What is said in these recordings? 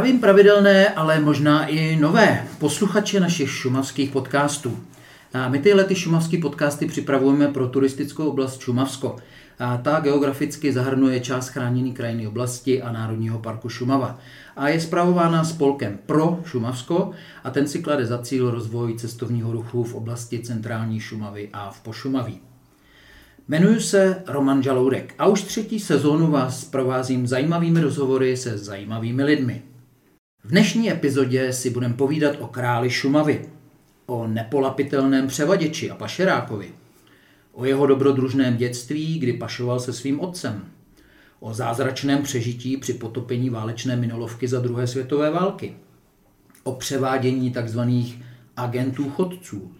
Zdravím pravidelné, ale možná i nové posluchače našich šumavských podcastů. A my tyhle ty šumavské podcasty připravujeme pro turistickou oblast Šumavsko. A ta geograficky zahrnuje část chráněné krajiny oblasti a Národního parku Šumava. A je zpravována spolkem pro Šumavsko a ten si klade za cíl rozvoj cestovního ruchu v oblasti centrální Šumavy a v Pošumaví. Jmenuji se Roman Žaloudek a už třetí sezónu vás provázím zajímavými rozhovory se zajímavými lidmi. V dnešní epizodě si budeme povídat o králi Šumavy, o nepolapitelném převaděči a pašerákovi, o jeho dobrodružném dětství, kdy pašoval se svým otcem, o zázračném přežití při potopení válečné minolovky za druhé světové války, o převádění tzv. agentů chodců,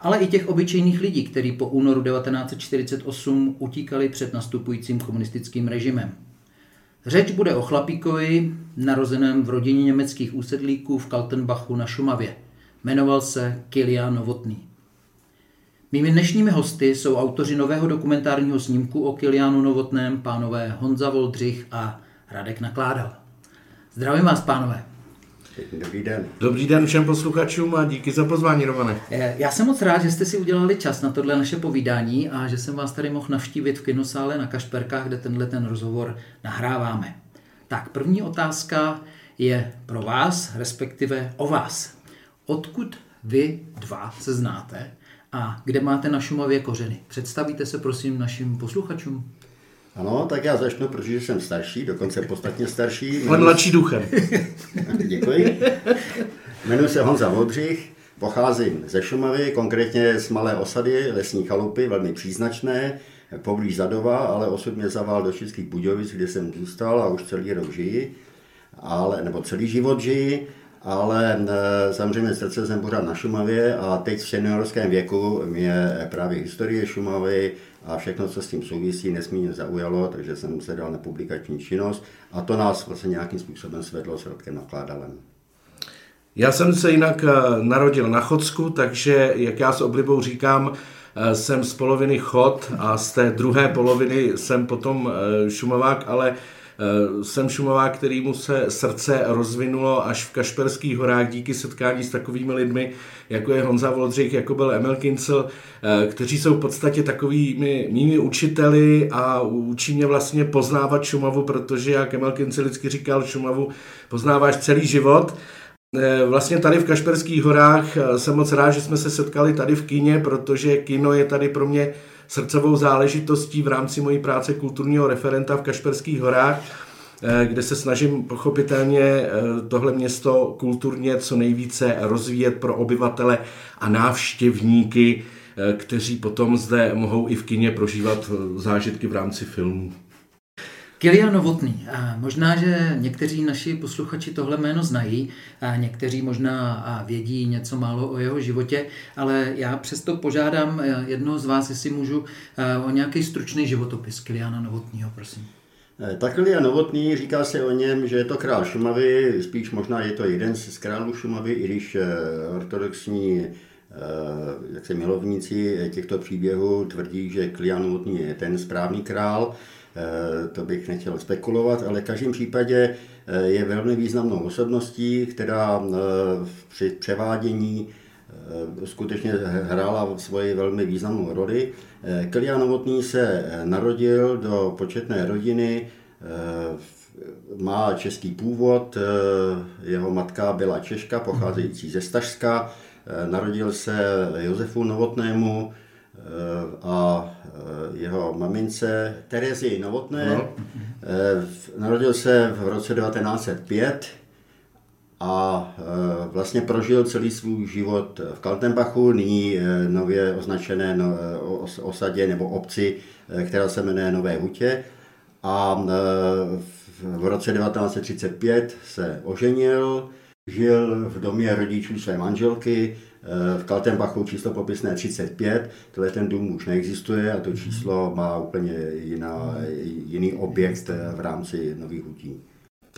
ale i těch obyčejných lidí, kteří po únoru 1948 utíkali před nastupujícím komunistickým režimem. Řeč bude o chlapíkovi, narozeném v rodině německých úsedlíků v Kaltenbachu na Šumavě. Jmenoval se Kilian Novotný. Mými dnešními hosty jsou autoři nového dokumentárního snímku o Kilianu Novotném, pánové Honza Voldřich a Radek Nakládal. Zdravím vás, pánové. Dobrý den. Dobrý den všem posluchačům a díky za pozvání, Romane. Eh, já jsem moc rád, že jste si udělali čas na tohle naše povídání a že jsem vás tady mohl navštívit v kinosále na Kašperkách, kde tenhle ten rozhovor nahráváme. Tak první otázka je pro vás, respektive o vás. Odkud vy dva se znáte a kde máte na Šumavě kořeny? Představíte se prosím našim posluchačům. Ano, tak já začnu, protože jsem starší, dokonce podstatně starší. Ale mladší duchem. Děkuji. Jmenuji se Honza Vodřich, pocházím ze Šumavy, konkrétně z malé osady, lesní chalupy, velmi příznačné, poblíž Zadova, ale osud mě zavál do Českých Budějovic, kde jsem zůstal a už celý rok žiji, ale, nebo celý život žiji, ale e, samozřejmě srdce jsem pořád na Šumavě a teď v seniorském věku mě právě historie Šumavy, a všechno, co s tím souvisí, nesmírně zaujalo, takže jsem se dal na publikační činnost a to nás vlastně nějakým způsobem svedlo s Rodkem Nakládalem. Já jsem se jinak eh, narodil na Chodsku, takže, jak já s oblibou říkám, jsem z poloviny chod a z té druhé poloviny jsem potom šumavák, ale jsem Šumavá, kterýmu se srdce rozvinulo až v Kašperských horách díky setkání s takovými lidmi, jako je Honza Voldřich, jako byl Emil Kincel, eh, kteří jsou v podstatě takovými mými učiteli a učí mě vlastně poznávat Šumavu, protože jak Emil Kincel vždycky říkal, Šumavu poznáváš celý život. Eh, vlastně tady v Kašperských horách jsem moc rád, že jsme se setkali tady v kině, protože kino je tady pro mě srdcovou záležitostí v rámci mojí práce kulturního referenta v Kašperských horách, eh, kde se snažím pochopitelně eh, tohle město kulturně co nejvíce rozvíjet pro obyvatele a návštěvníky, eh, kteří potom zde mohou i v kině prožívat zážitky v rámci filmů. Kilian Novotný. Možná, že někteří naši posluchači tohle jméno znají, a někteří možná vědí něco málo o jeho životě, ale já přesto požádám e, jednoho z vás, jestli můžu, e, o nějaký stručný životopis Kiliana Novotního, prosím. E, tak Kilian Novotný, říká se o něm, že je to král Šumavy, spíš možná je to jeden z králů Šumavy, i když ortodoxní jak se milovníci těchto příběhů tvrdí, že Kilian Novotný je ten správný král, to bych nechtěl spekulovat, ale v každém případě eh, je velmi významnou osobností, která eh, při převádění skutečně hrála svoji velmi významnou roli. Kilian Novotný se narodil do početné rodiny, má český původ, jeho matka byla Češka, pocházející ze Stažska, narodil se Josefu Novotnému, a e, jeho mamince Terezie Novotné. No. Narodil se v roce 1905 a vlastně prožil celý svůj život v Kaltenbachu, nyní nově označené no, osadě nebo obci, která se jmenuje Nové Hutě. A v roce 1935 se oženil, žil v domě rodičů své manželky, v Kaltenbachu číslo popisné 35, tohle ten dům už neexistuje a to číslo má úplně jiná, jiný objekt v rámci Nových hutí.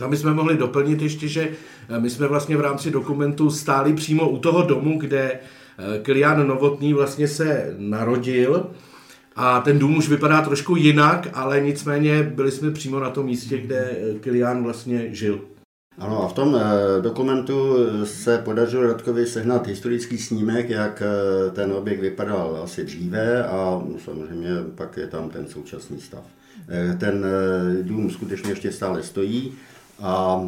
Tam bychom mohli doplnit ještě, že eh, my jsme vlastně v rámci dokumentu stáli přímo u toho domu, kde eh, Kilian Novotný vlastně se narodil a ten dům už vypadá trošku jinak, ale nicméně byli jsme přímo na tom místě, kde eh, Kilian vlastně žil. Ano a v tom dokumentu se podařilo Radkovi sehnat historický snímek, jak ten objekt vypadal asi dříve a samozřejmě pak je tam ten současný stav. Ten dům skutečně ještě stále stojí a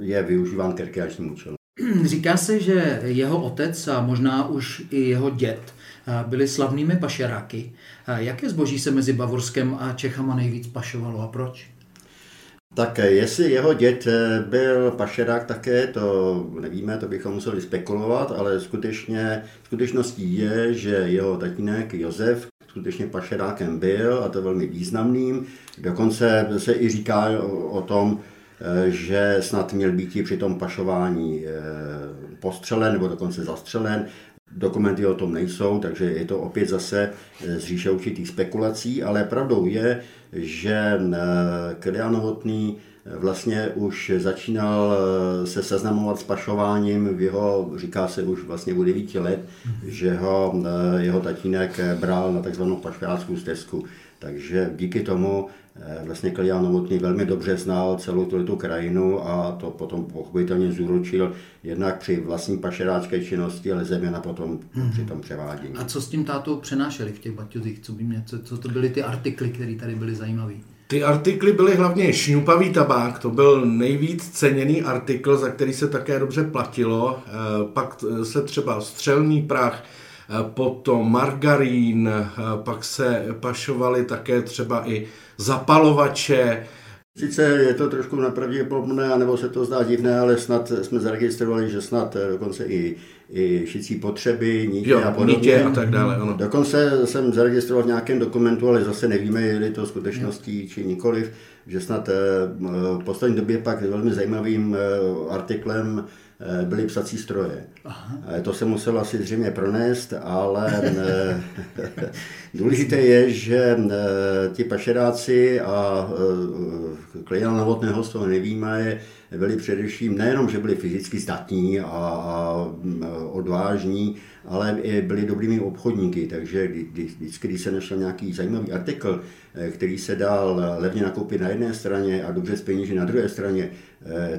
je využíván k rekreačním účelům. Říká se, že jeho otec a možná už i jeho děd byli slavnými pašeráky. Jaké zboží se mezi Bavorskem a Čechama nejvíc pašovalo a proč? Tak jestli jeho děd eh, byl pašerák také, to nevíme, to bychom museli spekulovat, ale skutečně, skutečností je, že jeho tatínek Josef skutečně pašerákem byl a to velmi významným. Dokonce se i říká o tom, eh, že snad měl být při tom pašování eh, postřelen nebo dokonce zastřelen. Dokumenty o tom nejsou, takže je to opět zase z říše určitých spekulací, ale pravdou je, že Kilian Novotný vlastně už začínal se seznamovat s pašováním v jeho, říká se už vlastně u 9 let, že ho jeho tatínek bral na takzvanou pašováckou stezku. Takže díky tomu Eh, vlastně Kilian Novotný velmi dobře znal celou tu krajinu a to potom pochopitelně zúročil jednak při vlastní pašerácké činnosti, ale zejména potom mm-hmm. při tom převádění. A co s tím tátou přenášeli v těch baťuzích? Co, by mě, co, co to byly ty artikly, které tady byly zajímavé? Ty artikly byly hlavně šňupavý tabák, to byl nejvíc ceněný artikl, za který se také dobře platilo. Eh, pak se třeba střelný prach, Eh, potom margarín, eh, pak se pašovaly také třeba i zapalovače. Sice je to trošku nepravděpodobné, anebo se to zdá divné, ale snad jsme zaregistrovali, že snad eh, dokonce i, i šicí potřeby, nítě jo, a podobně. Nítě a tak dále, ano. Dokonce jsem zaregistroval v nějakém dokumentu, ale zase nevíme, je to skutečností či nikoliv, že snad v poslední době pak velmi zajímavým artiklem Eh, byly psací stroje. Aha. Eh, to se muselo asi zřejmě pronést, ale eh, důležité je, že ti pašeráci a Klejan Novotného z toho nevíme, byli především nejenom, že byli fyzicky statní a, a odvážní, ale i byli dobrými obchodníky, takže vždycky, když se našel nějaký zajímavý artikl, který se dal levně nakoupit na jedné straně a dobře zpenížit na druhé straně,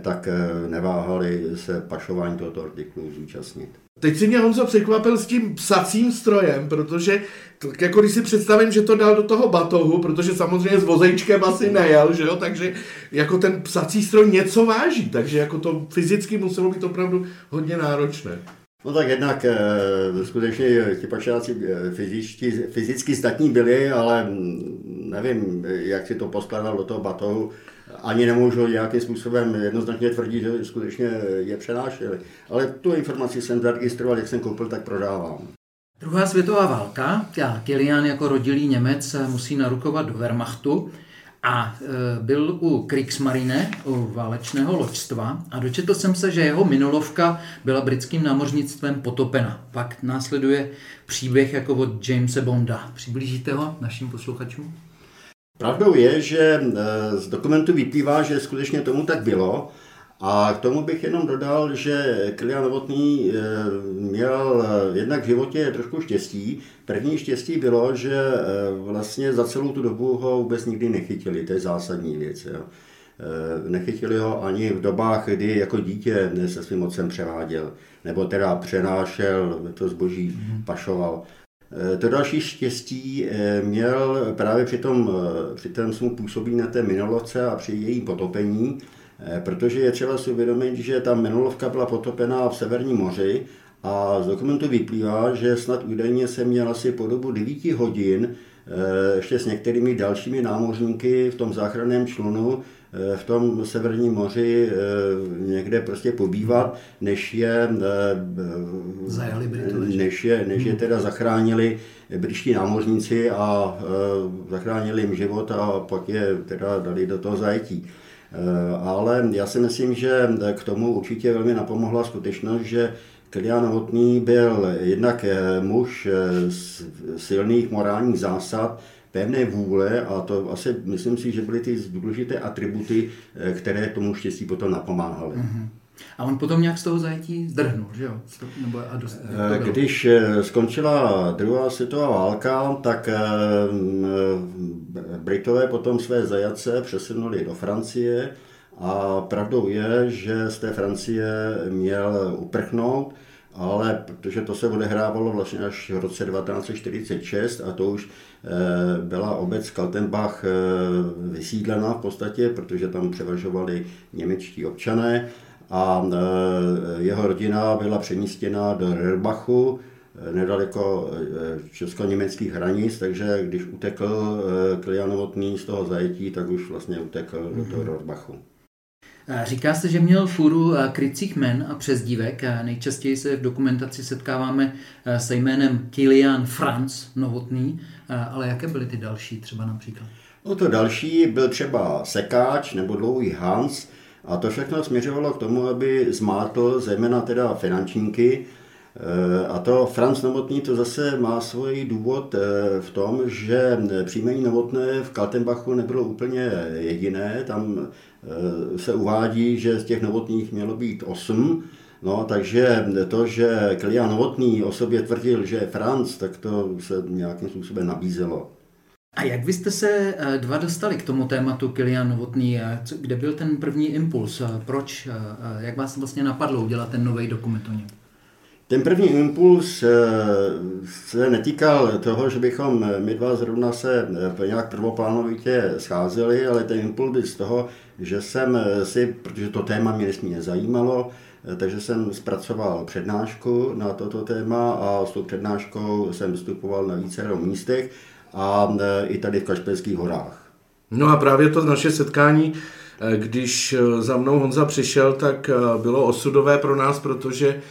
tak neváhali se pašování tohoto artiklu zúčastnit. Teď si mě Honzo překvapil s tím psacím strojem, protože jako když si představím, že to dal do toho batohu, protože samozřejmě s vozejčkem asi nejel, že jo, takže jako ten psací stroj něco váží, takže jako to fyzicky muselo být opravdu hodně náročné. No tak jednak e, skutečně ti pašeráci e, fyzičtí, fyzicky statní byli, ale mm, nevím, jak si to poskladal do toho batohu, ani nemůžu nějakým způsobem jednoznačně tvrdit, že skutečně je přenášeli. Ale tu informaci jsem zaregistroval, jak jsem koupil, tak prodávám. Druhá světová válka, a Kilian jako rodilý Němec musí narukovat do Wehrmachtu a e, byl u Kriegsmarine, u válečného loďstva a dočetl jsem se, že jeho minolovka byla britským námořnictvem potopena. Pak následuje příběh jako od Jamesa Bonda. Přiblížíte ho našim posluchačům? Pravdou je, že eh, z dokumentu vyplývá, že skutečně tomu tak bylo. A k tomu bych jenom dodal, že Kilian Novotný eh, měl eh, jednak v životě trošku štěstí. První štěstí bylo, že vlastně za celou tu dobu ho vůbec nikdy nechytili, to je zásadní věc. Jo. Nechytili ho ani v dobách, kdy jako dítě se svým otcem převáděl, nebo teda přenášel to zboží, mm-hmm. pašoval. Eh, to další štěstí eh, měl právě při tom, eh, při tom svém působí na té minolovce a při její potopení, protože je třeba si uvědomit, že ta minolovka byla potopená v Severním moři a z dokumentu vyplývá, že snad údajně se měl asi po dobu 9 hodin ještě s některými dalšími námořníky v tom záchranném člunu v tom severním moři eh, někde prostě pobývat, než je, eh, než je, než je hmm. teda zachránili britští námořníci a zachránili jim život a pak je teda dali do toho zajetí. Ale já si myslím, že k tomu určitě velmi napomohla skutečnost, že Kilian Novotný byl jednak muž silných morálních zásad, pevné vůle a to asi myslím si, že byly ty důležité atributy, eh, které tomu štěstí potom napomáhaly. Mm-hmm. A on potom nějak z toho zajetí zdrhnul, že jo? Nebo a dost, eh, Když eh, skončila druhá světová válka, tak Britové potom své zajatce přesunuli do Francie a pravdou je, že z té Francie měl uprchnout, ale protože to se odehrávalo vlastně až v roce 1946 a to už eh, byla obec Kaltenbach eh, vysídlena v podstatě, protože tam převažovali němečtí občané a eh, jeho rodina byla přemístěna do Rerbachu, nedaleko česko-německých hranic, takže když utekl Klian Novotný z toho zajetí, tak už vlastně utekl do toho Rerbachu. Říká se, že měl fůru krycích men a přezdívek. Nejčastěji se v dokumentaci setkáváme se jménem Kilian Franz Novotný, ale jaké byly ty další třeba například? No to další byl třeba Sekáč nebo Dlouhý Hans a to všechno směřovalo k tomu, aby zmátl zejména teda finančníky, a to Franz Novotný to zase má svůj důvod v tom, že příjmení Novotné v Kaltenbachu nebylo úplně jediné. Tam Eh, se uvádí, že z těch novotných mělo být osm, No, takže to, že Kilian Novotný o sobě tvrdil, že je Franc, tak to se nějakým způsobem nabízelo. A jak vy jste se eh, dva dostali k tomu tématu Kilian Novotný? Kde byl ten první impuls? Proč? Jak vás vlastně napadlo udělat ten nový dokument o něm? Ten první impuls eh, se netýkal toho, že bychom my dva zrovna se nějak prvoplánovitě scházeli, ale ten impuls byl z toho, že jsem eh, si, protože to téma mě nesmírně zajímalo, eh, takže jsem zpracoval přednášku na toto téma a s tou přednáškou jsem vystupoval na více místech a eh, i tady v Kašperských horách. No a právě to naše setkání, když za mnou Honza přišel, tak bylo osudové pro nás, protože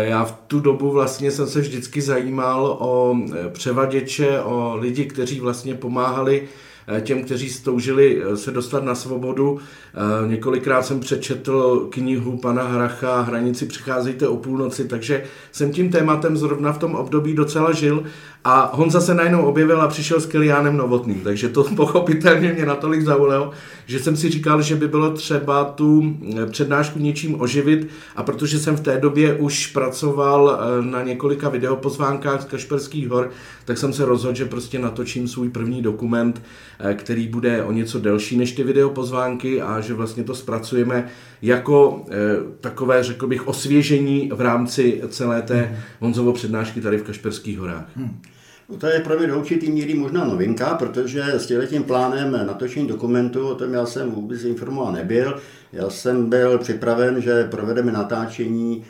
já v tu dobu vlastně jsem se vždycky zajímal o převaděče, o lidi, kteří vlastně pomáhali Eh, těm, kteří stoužili eh, se dostat na svobodu. Eh, několikrát jsem přečetl knihu pana Hracha Hranici přicházejte o půlnoci, takže jsem tím tématem zrovna v tom období docela žil a Honza se najednou objevil a přišel s Kiliánem Novotným, takže to pochopitelně mě natolik zavolalo, že jsem si říkal, že by bylo třeba tu přednášku něčím oživit a protože jsem v té době už pracoval na několika videopozvánkách z Kašperských hor, tak jsem se rozhodl, že prostě natočím svůj první dokument Eh, který bude o něco delší než ty videopozvánky a že vlastně to zpracujeme jako eh, takové, řekl bych, osvěžení v rámci celé té mhm. Honzovo přednášky tady v Kašperských horách. Hmm. No to je pro mě do určitý míry možná novinka, protože s tím plánem natočení dokumentu, o tom já jsem vůbec informován nebyl. Já jsem byl připraven, že provedeme natáčení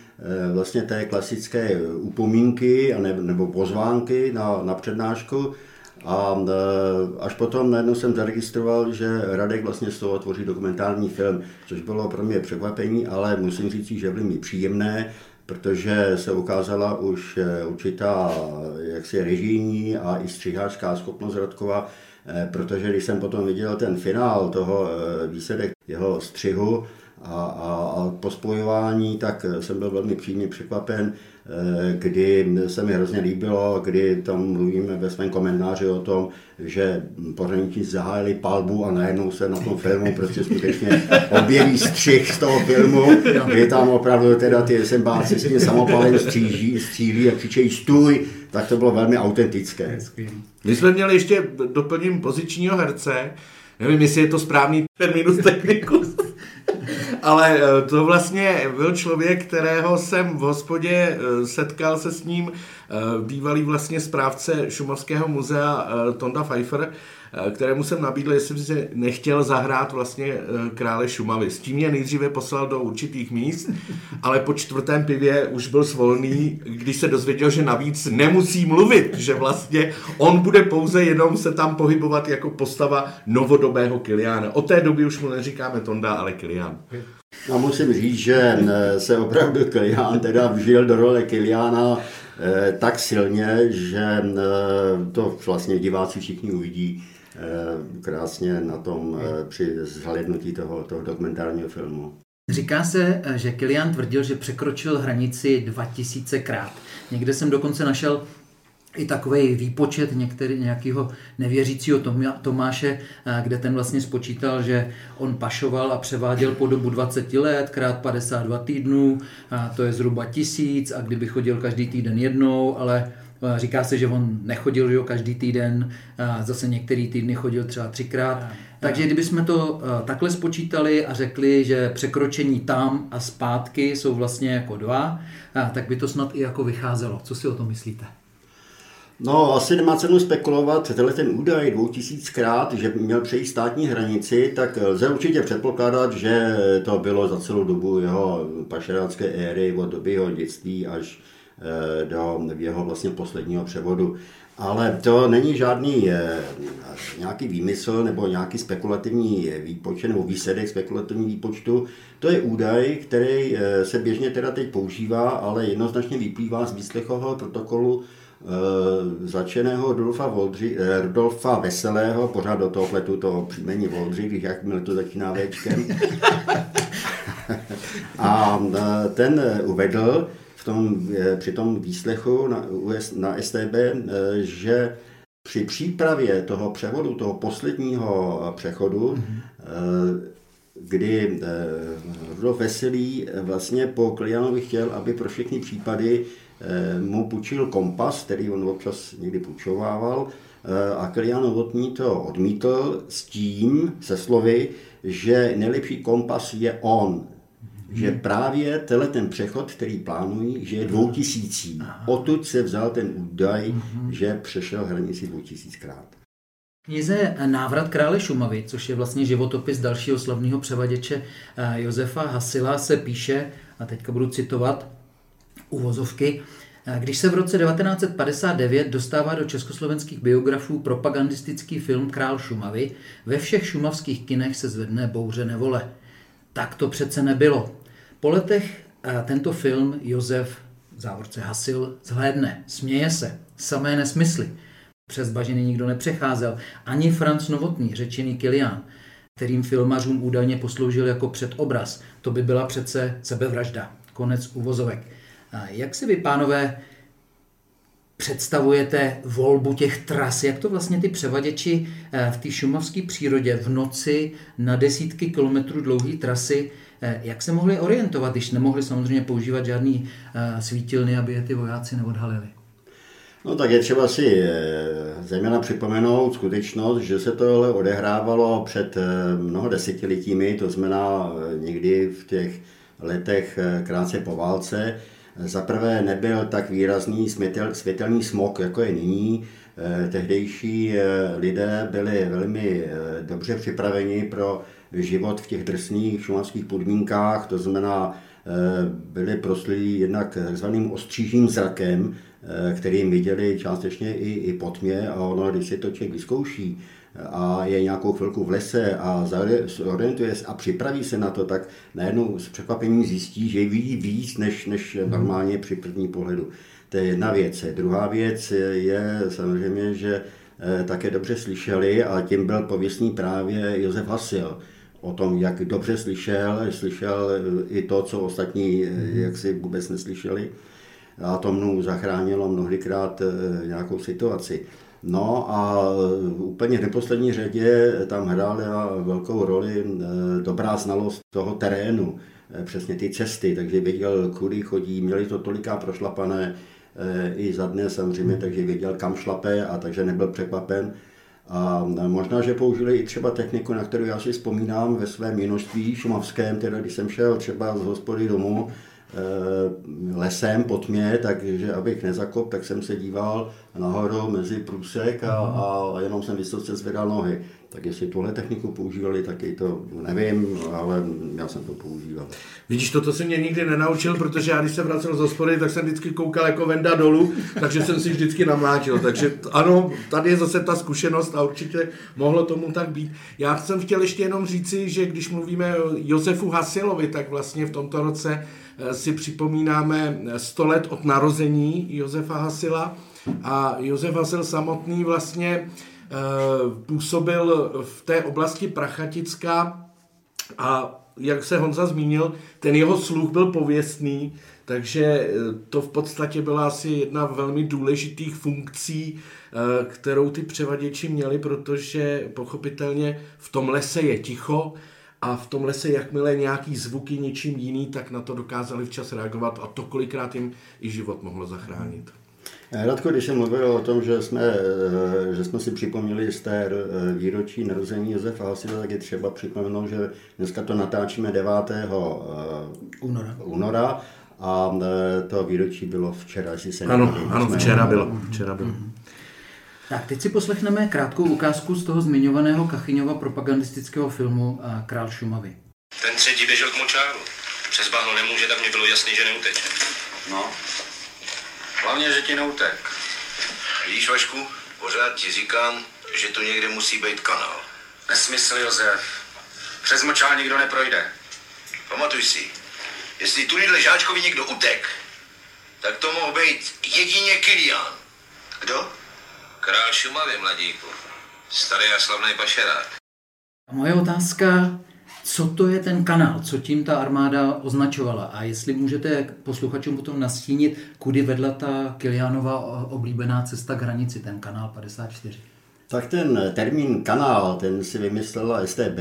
vlastně té klasické upomínky nebo pozvánky na, na přednášku, a e, až potom najednou jsem zaregistroval, že Radek vlastně z toho tvoří dokumentární film, což bylo pro mě překvapení, ale musím říct, že bylo mi příjemné, protože se ukázala už e, určitá jaksi režijní a i střihářská schopnost Radkova, protože když jsem potom viděl ten finál toho výsledek jeho střihu a, a, a po spojování, tak jsem byl velmi příjemně překvapen. Eh, kdy se mi hrozně líbilo, kdy tam mluvíme ve svém komentáři o tom, že pořadníci zahájili palbu a najednou se na tom filmu prostě skutečně objeví střih z toho filmu, kdy tam opravdu teda ty sembáci s tím samopalem stříží, střílí a křičejí stůj, tak to bylo velmi autentické. My jsme měli ještě, doplním pozičního herce, nevím, jestli je to správný terminus technicus, ale eh, to vlastně byl člověk, kterého jsem v hospodě eh, setkal se s ním, eh, bývalý vlastně správce Šumavského muzea Tonda Pfeiffer, kterému jsem nabídl, jestli se nechtěl zahrát vlastně krále Šumavy. S tím mě nejdříve poslal do určitých míst, ale po čtvrtém pivě už byl svolný, když se dozvěděl, že navíc nemusí mluvit, že vlastně on bude pouze jenom se tam pohybovat jako postava novodobého Kiliána. Od té doby už mu neříkáme Tonda, ale Kilián. No musím říct, že eh, se opravdu Kilián teda vžil do role Kiliána eh, tak silně, že eh, to vlastně diváci všichni uvidí krásně na tom při zhlédnutí toho, toho dokumentárního filmu. Říká se, že Kilian tvrdil, že překročil hranici 2000krát. Někde jsem dokonce našel i takový výpočet některý, nějakého nevěřícího Tomáše, eh, kde ten vlastně spočítal, že on pašoval a převáděl po dobu 20 let, krát 52 týdnů, a to je zhruba tisíc a kdyby chodil každý týden jednou, ale Říká se, že on nechodil jo, každý týden, zase některý týdny chodil třeba třikrát. Takže kdybychom to takhle spočítali a řekli, že překročení tam a zpátky jsou vlastně jako dva, tak by to snad i jako vycházelo. Co si o tom myslíte? No, asi nemá cenu spekulovat. Tenhle ten údaj 2000 krát, že měl přejít státní hranici, tak lze určitě předpokládat, že to bylo za celou dobu jeho pašerácké éry, od doby jeho dětství až eh, do jeho vlastně posledního převodu. Ale to není žádný eh, nějaký výmysl nebo nějaký spekulativní výpočet nebo výsledek spekulativní výpočtu. To je údaj, který eh, se běžně teda teď používá, ale jednoznačně vyplývá z výslechového protokolu začeného Rudolfa, Voldři, eh, Rudolfa Veselého, pořád do toho pletu toho příjmení Voldřich, jakmile to začíná Včkem. a eh, ten uvedl v tom, při tom výslechu na, na STB, že při přípravě toho převodu, toho posledního přechodu, mm-hmm. kdy Rudolf Veselý vlastně po Klianovi chtěl, aby pro všechny případy Eh, mu půjčil kompas, který on občas někdy půjčovával, eh, a Kilian Novotný to odmítl s tím, se slovy, že nejlepší kompas je on. Že mhm. právě tenhle ten přechod, který plánují, že je dvoutisící. Odtud se vzal ten údaj, mhm. že přešel hranici dvoutisíckrát. knize Návrat krále Šumavy, což je vlastně životopis dalšího slavného převaděče eh, Josefa Hasila, se píše, a teďka budu citovat, uvozovky. Když se v roce 1959 dostává do československých biografů propagandistický film Král Šumavy, ve všech šumavských kinech se zvedne bouře nevole. Tak to přece nebylo. Po letech tento film Josef závorce Hasil zhlédne, směje se, samé nesmysly. Přes bažiny nikdo nepřecházel, ani Franz Novotný, řečený Kilian, kterým filmařům údajně posloužil jako předobraz. To by byla přece sebevražda. Konec uvozovek. Jak si vy, pánové, představujete volbu těch tras? Jak to vlastně ty převaděči eh, v té šumavské přírodě v noci na desítky kilometrů dlouhé trasy, eh, jak se mohli orientovat, když nemohli samozřejmě používat žádný eh, svítilny, aby je ty vojáci neodhalili? No tak je třeba si zejména připomenout skutečnost, že se tohle odehrávalo před mnoho desetiletími, to znamená někdy v těch letech krátce po válce, za prvé nebyl tak výrazný světel, světelný smog, jako je nyní. Eh, tehdejší eh, lidé byli velmi eh, dobře připraveni pro život v těch drsných šumavských podmínkách, to znamená, byli proslí jednak takzvaným ostřížním zrakem, kterým viděli částečně i, i po tmě a ono, když si to člověk vyzkouší, a je nějakou chvilku v lese a zorientuje se a připraví se na to, tak najednou s překvapením zjistí, že vidí víc, než, než mhm. normálně při první pohledu. To je jedna věc. Druhá věc je samozřejmě, že eh, také dobře slyšeli a tím byl pověstný právě Josef Hasil o tom, jak dobře slyšel, slyšel i to, co ostatní eh, mhm. jak si vůbec neslyšeli. A to mnou zachránilo mnohdykrát eh, nějakou situaci. No a úplně v neposlední řadě tam hrála velkou roli eh, dobrá znalost toho terénu, eh, přesně ty cesty, takže věděl, kudy chodí, měli to toliká prošlapané eh, i za dne samozřejmě, takže věděl, kam šlape a takže nebyl překvapen. A možná, že použili i třeba techniku, na kterou já si vzpomínám ve svém množství šumavském, teda když jsem šel třeba z hospody domů, lesem po tmě, takže abych nezakop, tak jsem se díval nahoru mezi průsek a, a jenom jsem vysoce zvedal nohy. Tak jestli tuhle techniku používali, taky to nevím, ale já jsem to používal. Vidíš, toto si mě nikdy nenaučil, protože já když jsem vracel z hospody, tak jsem vždycky koukal jako venda dolů, takže jsem si vždycky namlátil. Takže ano, tady je zase ta zkušenost a určitě mohlo tomu tak být. Já jsem chtěl ještě jenom říci, že když mluvíme o Josefu Hasilovi, tak vlastně v tomto roce Eh, si připomínáme 100 let od narození Josefa Hasila. A Josef Hasil samotný vlastně eh, působil v té oblasti Prachatická. A jak se Honza zmínil, ten jeho sluch byl pověstný, takže eh, to v podstatě byla asi jedna velmi důležitých funkcí, kterou ty převaděči měli, protože pochopitelně v tom lese je ticho, a v tom lese, jakmile nějaký zvuky něčím jiný, tak na to dokázali včas reagovat a to kolikrát jim i život mohlo zachránit. Radko, když jsem mluvil o tom, že jsme, že jsme si připomněli z té výročí narození Josefa Hasila, tak je třeba připomenout, že dneska to natáčíme 9. února. února a to výročí bylo včera, jestli se Ano, ano včera bylo. Včera bylo. Tak, teď si poslechneme krátkou ukázku z toho zmiňovaného Kachyňova propagandistického filmu Král Šumavy. Ten třetí běžel k močáru. Přes bahno nemůže, tak mě bylo jasný, že neuteče. No, hlavně, že ti neutek. Víš, Vašku, pořád ti říkám, že tu někde musí být kanál. Nesmysl, Josef. Přes močál nikdo neprojde. Pamatuj si, jestli tudyhle žáčkovi někdo utek, tak to mohl být jedině Kilian. Kdo? Král Šumavy, mladíku. Starý a slavný pašerák. A moje otázka, co to je ten kanál, co tím ta armáda označovala a jestli můžete posluchačům potom nastínit, kudy vedla ta Kilianova oblíbená cesta k hranici, ten kanál 54. Tak ten termín kanál, ten si vymyslela STB,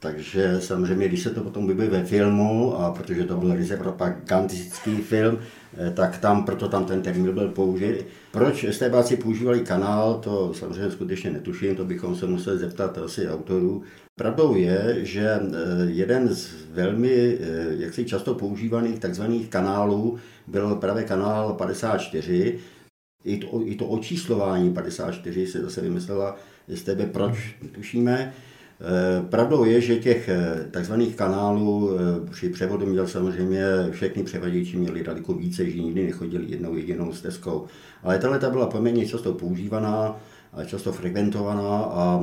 takže samozřejmě, když se to potom objeví ve filmu, a protože to byl ryze propagandistický film, eh, tak tam, proto tam ten termín byl použit. Proč STBáci používali kanál, to samozřejmě skutečně netuším, to bychom se museli zeptat asi autorů. Pravdou je, že eh, jeden z velmi eh, jaksi často používaných takzvaných kanálů byl právě kanál 54, i to, i to očíslování 54 se zase vymyslela STB, proč tušíme. Eh, pravdou je, že těch eh, takzvaných kanálů eh, při převodu měl samozřejmě všechny převaděči měli daleko více, že nikdy nechodili jednou jedinou stezkou. Ale tahle ta byla poměrně často používaná a často frekventovaná a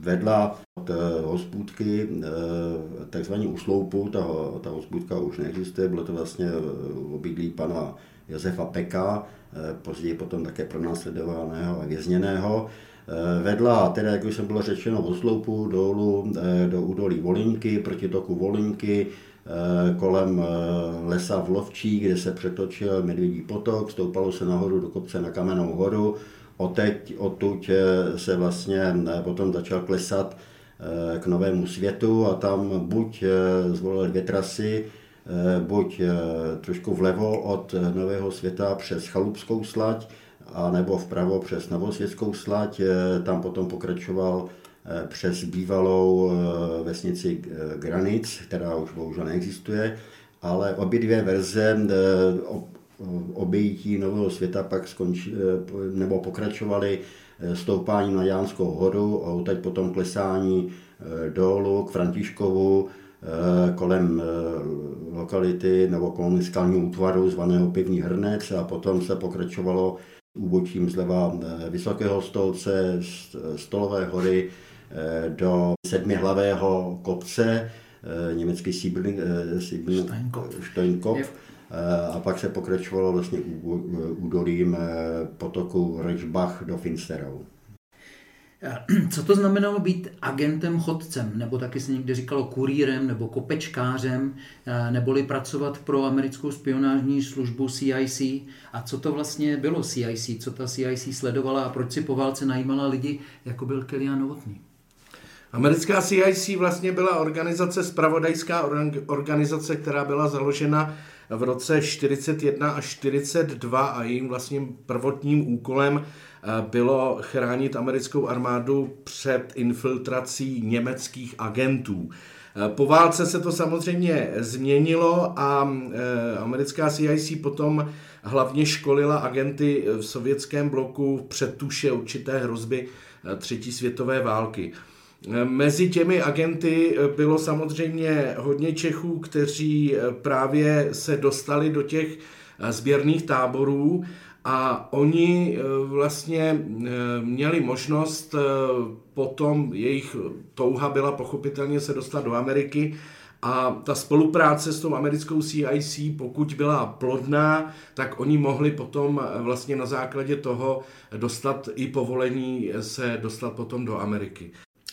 vedla od hospůdky takzvaný usloupu, ta, ta hospůdka už neexistuje, bylo to vlastně obydlí pana Josefa Peka, později potom také pronásledovaného a vězněného. Eh, vedla, teda jak už jsem bylo řečeno, od sloupu dolů eh, do údolí Volinky, proti toku Volinky, eh, kolem lesa v Lovčí, kde se přetočil Medvědí potok, stoupalo se nahoru do kopce na Kamenou horu, Oteď, odtud se vlastně potom začal klesat k novému světu a tam buď zvolil dvě trasy, buď trošku vlevo od nového světa přes Chalupskou slať, a nebo vpravo přes Novosvětskou slať, eh, tam potom pokračoval eh, přes bývalou eh, vesnici Granic, která už bohužel neexistuje, ale obě dvě verze obejítí Nového světa pak skonči, nebo pokračovaly stoupáním na Jánskou horu a teď potom klesání dolů k Františkovu kolem lokality nebo kolem skalního útvaru zvaného Pivní Hrnec a potom se pokračovalo úbočím zleva eh, Vysokého stolce, Stolové hory eh, do sedmihlavého kopce, eh, německý Steinkopf, a pak se pokračovalo vlastně údolím potoku Reichbach do Finsterau. Co to znamenalo být agentem chodcem, nebo taky se někdy říkalo kurýrem nebo kopečkářem, eh, neboli pracovat pro americkou spionážní službu CIC? A co to vlastně bylo CIC? Co ta CIC sledovala a proč si po válce najímala lidi, jako byl Kellyan Novotný? Americká CIC vlastně byla organizace, spravodajská organizace, která byla založena v roce 41 až 42 a jejím vlastním prvotním úkolem Eh, bylo chránit americkou armádu před infiltrací německých agentů. Eh, po válce se to samozřejmě změnilo a eh, americká CIC potom hlavně školila agenty v sovětském bloku před tuše určité hrozby třetí světové války. Mezi těmi agenty bylo samozřejmě hodně Čechů, kteří právě se dostali do těch sběrných táborů a oni eh, vlastně eh, měli možnost, eh, potom jejich touha byla pochopitelně se dostat do Ameriky a ta spolupráce s tou americkou CIC, pokud byla plodná, tak oni mohli potom vlastně na základě toho dostat i povolení se dostat potom do Ameriky.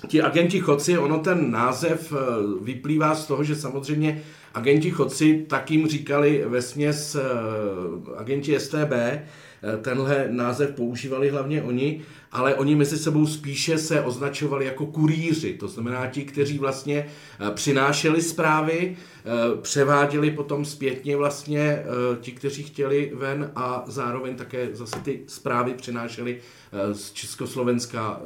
Ti agenti chodci, ono ten název vyplývá z toho, že samozřejmě agenti chodci, tak jim říkali ve směs agenti STB, tenhle název používali hlavně oni, ale oni mezi sebou spíše se označovali jako kurýři, to znamená ti, kteří vlastně přinášeli zprávy, převáděli potom zpětně vlastně ti, kteří chtěli ven a zároveň také zase ty zprávy přinášeli z Československa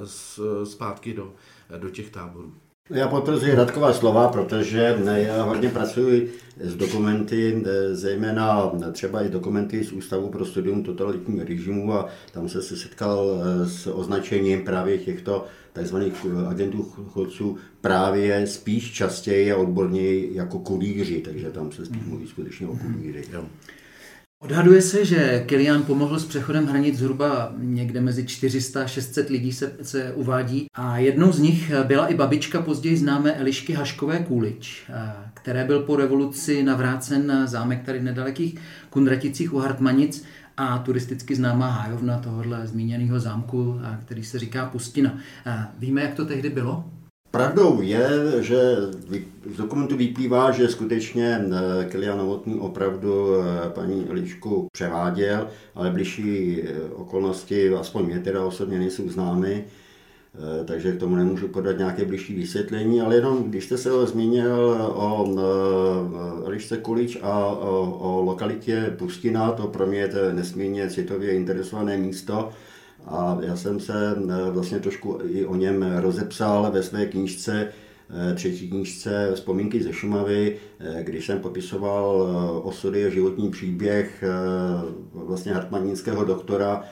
zpátky do, do těch táborů. Já potvrzuji Radková slova, protože já hodně pracuji s dokumenty, zejména třeba i dokumenty z Ústavu pro studium totalitního režimu a tam se setkal s označením právě těchto tzv. agentů chodců právě spíš častěji a odborněji jako kulíři, takže tam se spíš mluví skutečně o kulíři. Jo. Odhaduje se, že Kilian pomohl s přechodem hranic zhruba někde mezi 400 a 600 lidí se, se uvádí a jednou z nich byla i babička později známé Elišky Haškové Kůlič, které byl po revoluci navrácen na zámek tady nedalekých Kundraticích u Hartmanic a turisticky známá hájovna tohohle zmíněného zámku, který se říká Pustina. Víme, jak to tehdy bylo? Pravdou je, že z dokumentu vyplývá, že skutečně eh, Kilian Novotný opravdu eh, paní Elišku převáděl, ale blížší eh, okolnosti, aspoň mě teda osobně nejsou známy, takže k tomu nemůžu podat nějaké blížší vysvětlení, ale jenom když jste se zmínil o Elišce Kulič a o, o lokalitě Pustina, to pro mě je to nesmírně citově interesované místo, a já jsem se eh, vlastně trošku i o něm rozepsal ve své knížce, eh, třetí knížce Vzpomínky ze Šumavy, eh, když jsem popisoval osudy a životní příběh vlastně hartmanínského doktora,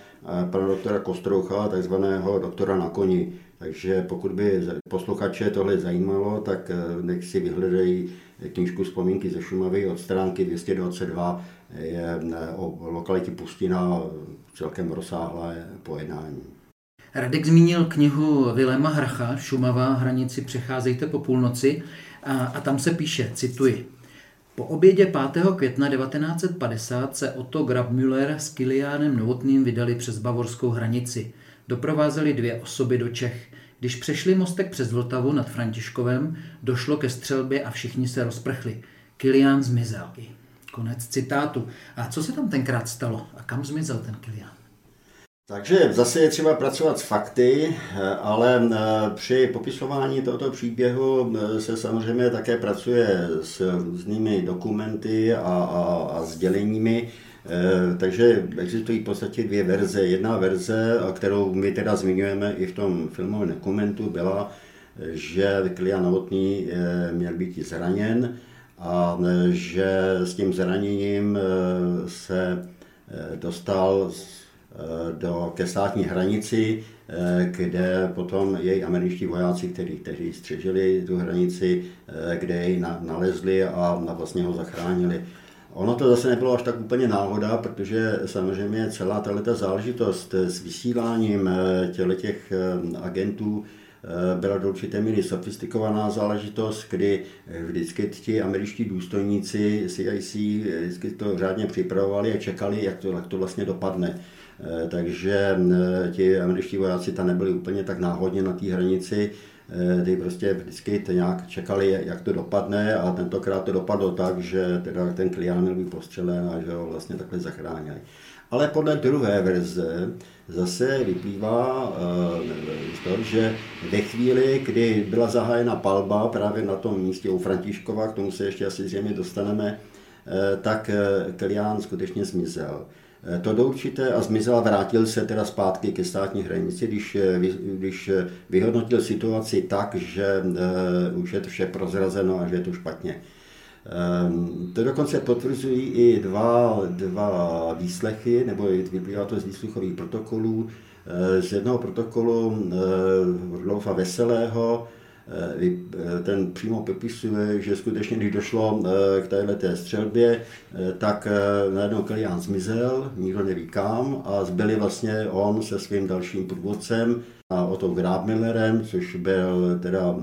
pana doktora Kostroucha, takzvaného doktora na koni. Takže pokud by posluchače tohle zajímalo, tak nech si vyhledají knížku Vzpomínky ze Šumavy od stránky 222 je o lokalitě Pustina celkem rozsáhlé pojednání. Radek zmínil knihu Vilema Hracha, Šumava, hranici přecházejte po půlnoci a, a tam se píše, cituji, po obědě 5. května 1950 se Otto Grabmüller s Kiliánem Novotným vydali přes bavorskou hranici. Doprovázeli dvě osoby do Čech. Když přešli mostek přes Vltavu nad Františkovem, došlo ke střelbě a všichni se rozprchli. Kilián zmizel. Konec citátu. A co se tam tenkrát stalo? A kam zmizel ten Kilian? Takže zase je třeba pracovat s fakty, ale eh, při popisování tohoto příběhu eh, se samozřejmě také pracuje s různými dokumenty a, a, a sděleními. Eh, takže existují v podstatě dvě verze. Jedna verze, kterou my teda zmiňujeme i v tom filmovém dokumentu, byla, že Kilian Novotný měl být zraněn a že s tím zraněním se dostal do, ke státní hranici, kde potom její američtí vojáci, kteří, kteří střežili tu hranici, kde jej nalezli a vlastně ho zachránili. Ono to zase nebylo až tak úplně náhoda, protože samozřejmě celá tato záležitost s vysíláním těch agentů byla do určité míry sofistikovaná záležitost, kdy vždycky ti američtí důstojníci CIC vždycky to řádně připravovali a čekali, jak to, jak to vlastně dopadne. Eh, takže eh, ti američtí vojáci tam nebyli úplně tak náhodně na té hranici, eh, ty prostě vždycky to nějak čekali, jak to dopadne a tentokrát to dopadlo tak, že teda ten klián byl postřelen a že ho vlastně takhle zachránili. Ale podle druhé verze zase vyplývá z toho, že ve chvíli, kdy byla zahájena palba právě na tom místě u Františkova, k tomu se ještě asi zřejmě dostaneme, tak Kilián skutečně zmizel. Eh, to do určité a zmizel vrátil se teda zpátky ke státní hranici, když, eh, když eh, vyhodnotil situaci tak, že už je to vše prozrazeno a že je to špatně. To dokonce potvrzují i dva, dva výslechy, nebo vyplývá to z výslechových protokolů. Z jednoho protokolu Rudolfa Veselého, ten přímo popisuje, že skutečně, když došlo eh, k této střelbě, tak najednou Kilian zmizel, nikdo neví kam, a zbyli vlastně on se svým dalším průvodcem a o to Grabmillerem, což byl teda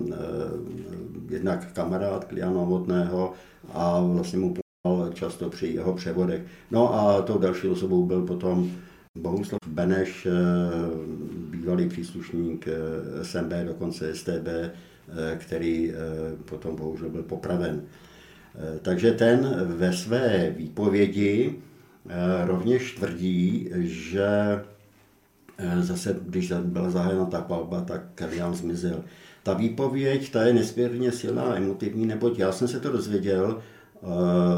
jednak kamarád Kiliana Novotného a vlastně mu pomáhal často při jeho převodech. No a tou další osobou byl potom Bohuslav Beneš, bývalý příslušník SMB, dokonce STB, Eh, který eh, potom bohužel byl popraven. Takže ten ve své výpovědi rovněž tvrdí, že zase, když byla zahájena ta palba, tak Kalian zmizel. Ta výpověď, ta je nesmírně silná a emotivní, neboť já jsem se to dozvěděl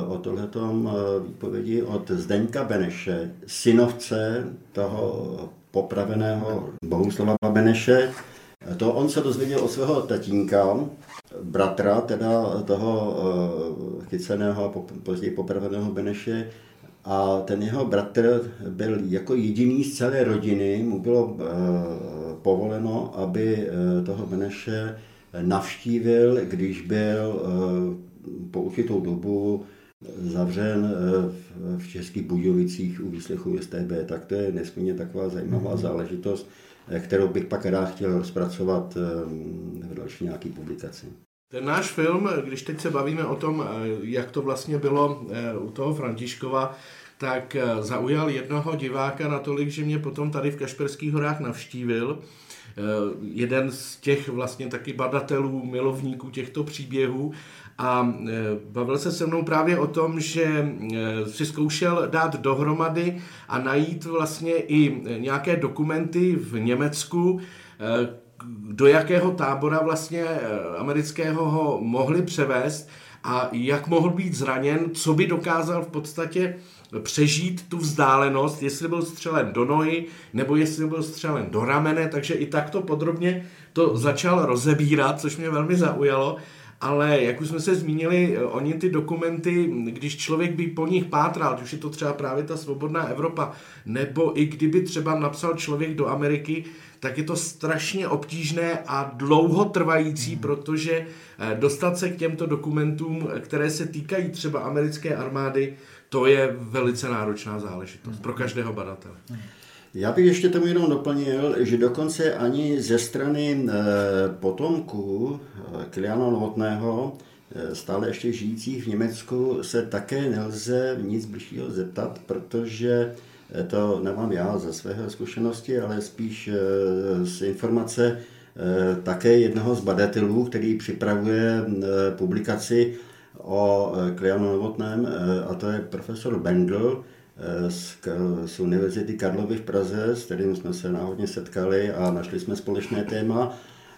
o tohletom výpovědi od Zdeňka Beneše, synovce toho popraveného Bohuslava Beneše. To on se dozvěděl od svého tatínka, bratra, teda toho chyceného a později popraveného Beneše, a ten jeho bratr byl jako jediný z celé rodiny, mu bylo povoleno, aby toho Beneše navštívil, když byl po určitou dobu zavřen eh, v Českých Budějovicích u výslechu STB, tak to je nesmírně taková zajímavá mm-hmm. záležitost, eh, kterou bych pak rád chtěl rozpracovat eh, v další nějaké publikaci. Ten náš film, když teď se bavíme o tom, jak to vlastně bylo u toho Františkova, tak zaujal jednoho diváka natolik, že mě potom tady v Kašperských horách navštívil. Jeden z těch vlastně taky badatelů, milovníků těchto příběhů a e, bavil se se mnou právě o tom, že e, si zkoušel dát dohromady a najít vlastně i nějaké dokumenty v Německu, e, do jakého tábora vlastně amerického ho mohli převést a jak mohl být zraněn, co by dokázal v podstatě přežít tu vzdálenost, jestli byl střelen do nohy, nebo jestli byl střelen do ramene, takže i takto podrobně to začal rozebírat, což mě velmi zaujalo ale jak už jsme se zmínili, oni ty dokumenty, když člověk by po nich pátral, už je to třeba právě ta svobodná Evropa, nebo i kdyby třeba napsal člověk do Ameriky, tak je to strašně obtížné a dlouhotrvající, mm. protože eh, dostat se k těmto dokumentům, které se týkají třeba americké armády, to je velice náročná záležitost mm. pro každého badatele. Mm. Já bych ještě tomu jenom doplnil, že dokonce ani ze strany eh, potomků eh, Kiliana Novotného, eh, stále ještě žijících v Německu, se také nelze nic bližšího zeptat, protože to nemám já ze svého zkušenosti, ale spíš z informace také jednoho z badatelů, který připravuje publikaci o Klianu Novotném, a to je profesor Bendel, z, z Univerzity Karlovy v Praze, s kterým jsme se náhodně setkali a našli jsme společné téma.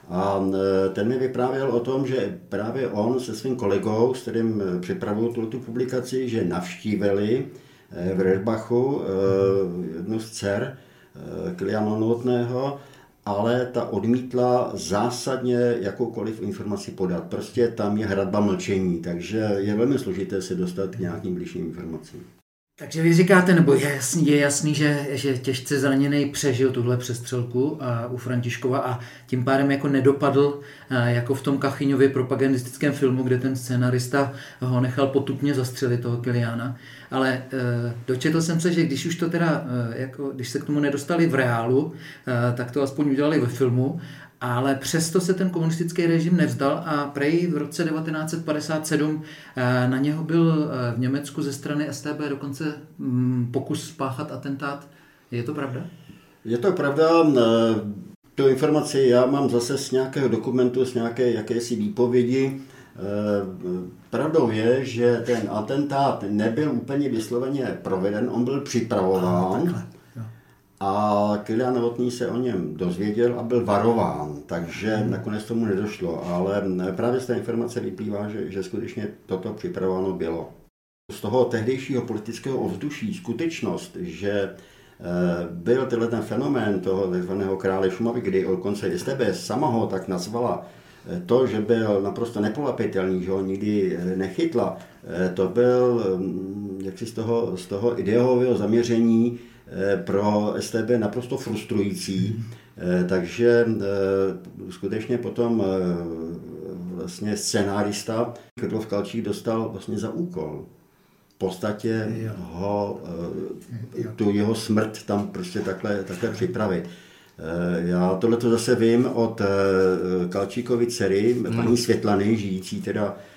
A e, ten mi vyprávěl o tom, že právě on se svým kolegou, s kterým e, připravují tu publikaci, že navštívili v Redbachu jednu z dcer Kiliana Notného, ale ta odmítla zásadně jakoukoliv informaci podat. Prostě tam je hradba mlčení, takže je velmi složité se dostat k nějakým blížším informacím. Takže vy říkáte, nebo je jasný, je jasný že, že těžce zraněný přežil tuhle přestřelku a, u Františkova a tím pádem jako nedopadl a, jako v tom Kachyňově propagandistickém filmu, kde ten scenarista ho nechal potupně zastřelit toho Kiliána. Ale e, dočetl jsem se, že když už to teda, e, jako, když se k tomu nedostali v reálu, e, tak to aspoň udělali ve filmu ale přesto se ten komunistický režim nevzdal a prej v roce 1957 eh, na něho byl eh, v Německu ze strany STB dokonce mm, pokus spáchat atentát. Je to pravda? Je to pravda. Eh, tu informaci já mám zase z nějakého dokumentu, z nějaké jakési výpovědi. Pravdou je, že ten atentát nebyl úplně vysloveně proveden, on byl připravován. A, a Kylian Novotný se o něm dozvěděl a byl varován, takže hmm. nakonec tomu nedošlo, ale právě z té informace vyplývá, že, že skutečně toto připravováno bylo. Z toho tehdejšího politického ovzduší skutečnost, že eh, byl tenhle ten fenomén toho tzv. krále Šumavy, kdy konce STB sama ho tak nazvala, eh, to, že byl naprosto nepolapitelný, že ho nikdy eh, nechytla, to byl mm, jaksi z toho, z toho ideového zaměření Eh, pro STB naprosto frustrující, eh, takže eh, skutečně potom vlastně scenárista Krylov Kalčík dostal vlastně za úkol v podstatě ho, tu jeho smrt tam prostě takhle, takhle připravit. Já tohle to zase vím od Kalčíkovy dcery, paní hmm. Světlany, žijící teda Eh,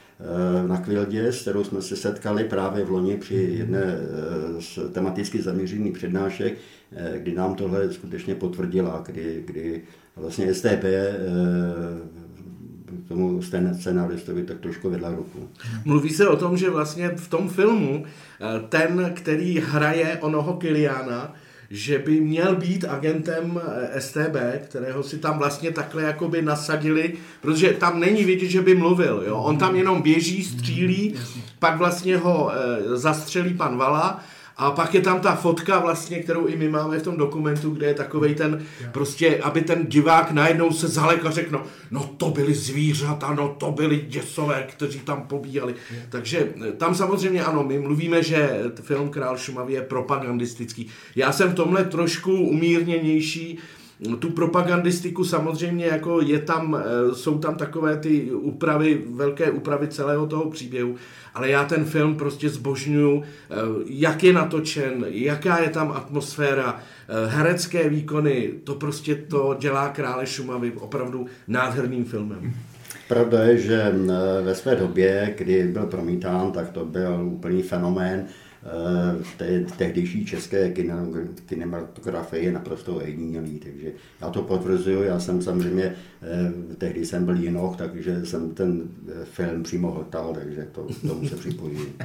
na Kvildě, s kterou jsme se setkali právě v loni při jedné eh, z tematicky zaměřených přednášek, eh, kdy nám tohle skutečně potvrdila, kdy, kdy vlastně STP tomu scénáristovi tak trošku vedla ruku. Mluví se o tom, že vlastně v tom filmu ten, který hraje onoho Kiliana, že by měl být agentem eh, STB, kterého si tam vlastně takhle jakoby nasadili, protože tam není vidět, že by mluvil. Jo? On tam jenom běží, střílí, pak vlastně ho e, zastřelí pan Vala a pak je tam ta fotka vlastně, kterou i my máme v tom dokumentu, kde je takový ten, prostě, aby ten divák najednou se zalek a řekl, no, no to byly zvířata, no to byly děsové, kteří tam pobíjali. Takže eh, tam samozřejmě ano, my mluvíme, že film Král Šumavy je propagandistický. Já jsem v tomhle trošku umírněnější, tu propagandistiku samozřejmě jako je tam, eh, jsou tam takové ty úpravy, velké úpravy celého toho příběhu, ale já ten film prostě zbožňuju, eh, jak je natočen, jaká je tam atmosféra, eh, herecké výkony, to prostě to dělá Krále Šumavy opravdu nádherným filmem. Pravda je, že ve své době, kdy byl promítán, tak to byl úplný fenomén té tehdejší české kinematografie je naprosto ojedinělý, takže já to potvrzuju, já jsem samozřejmě, eh, tehdy jsem byl jinoch, takže jsem ten eh, film přímo hltal, takže to, tomu se připojuji.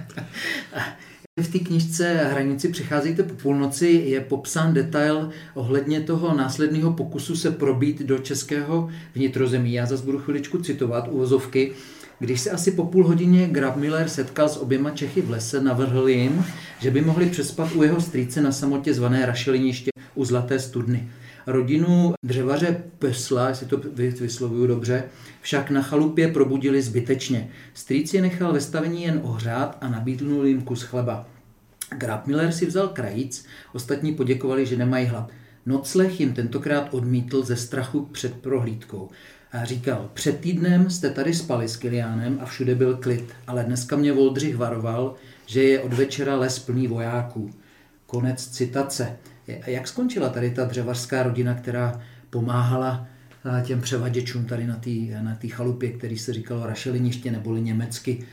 V té knižce Hranici přicházíte po půlnoci je popsán detail ohledně toho následného pokusu se probít do českého vnitrozemí. Já zase budu chviličku citovat uvozovky. Když se asi po půl hodině Grabmiller setkal s oběma Čechy v lese, navrhl jim, že by mohli přespat u jeho strýce na samotě zvané Rašeliniště u Zlaté studny. Rodinu dřevaře Pesla, jestli to vyslovuju dobře, však na chalupě probudili zbytečně. Strýc je nechal ve stavení jen ohřát a nabídnul jim kus chleba. Grabmiller si vzal krajíc, ostatní poděkovali, že nemají hlad. Nocleh jim tentokrát odmítl ze strachu před prohlídkou. A říkal, před týdnem jste tady spali s Kiliánem a všude byl klid, ale dneska mě Voldřich varoval, že je od večera les plný vojáků. Konec citace. Jak skončila tady ta dřevařská rodina, která pomáhala eh, těm převaděčům tady na té na chalupě, který se říkalo Rašeliniště neboli německy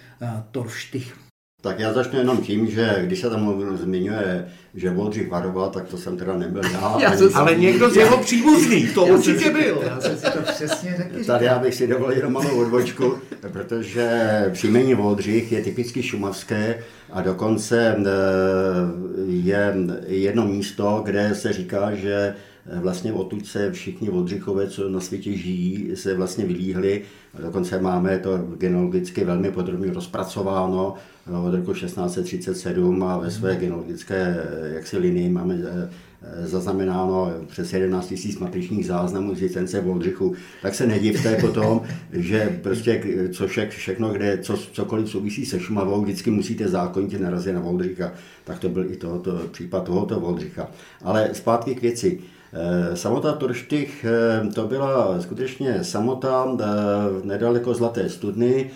Torštych? Tak já začnu jenom tím, že když se tam mluvil, zmiňuje, že Voldřich varoval, tak to jsem teda nebyl já. já jsem, ale někdo z jeho příbuzných, to já určitě si, byl. Já jsem si to přesně řekl. Tady já bych si dovolil jenom malou odbočku, protože příjmení Voldřich je typicky šumavské a dokonce eh, je jedno místo, kde se říká, že vlastně odtud se všichni Voldřichové, co na světě žijí, se vlastně vylíhli. Dokonce máme to genealogicky velmi podrobně rozpracováno no, od roku 1637 a ve své genealogické jaksi linii máme eh, zaznamenáno přes 11 000 matričních záznamů existence Voldřichu, tak se nedivte potom, že prostě co vše, všechno, kde co, cokoliv souvisí se Šumavou, vždycky musíte zákonitě narazit na Voldřicha. Tak to byl i tohoto, případ tohoto Voldřicha. Ale zpátky k věci. Eh, samota Torštych eh, to byla skutečně samota nedaleko Zlaté studny,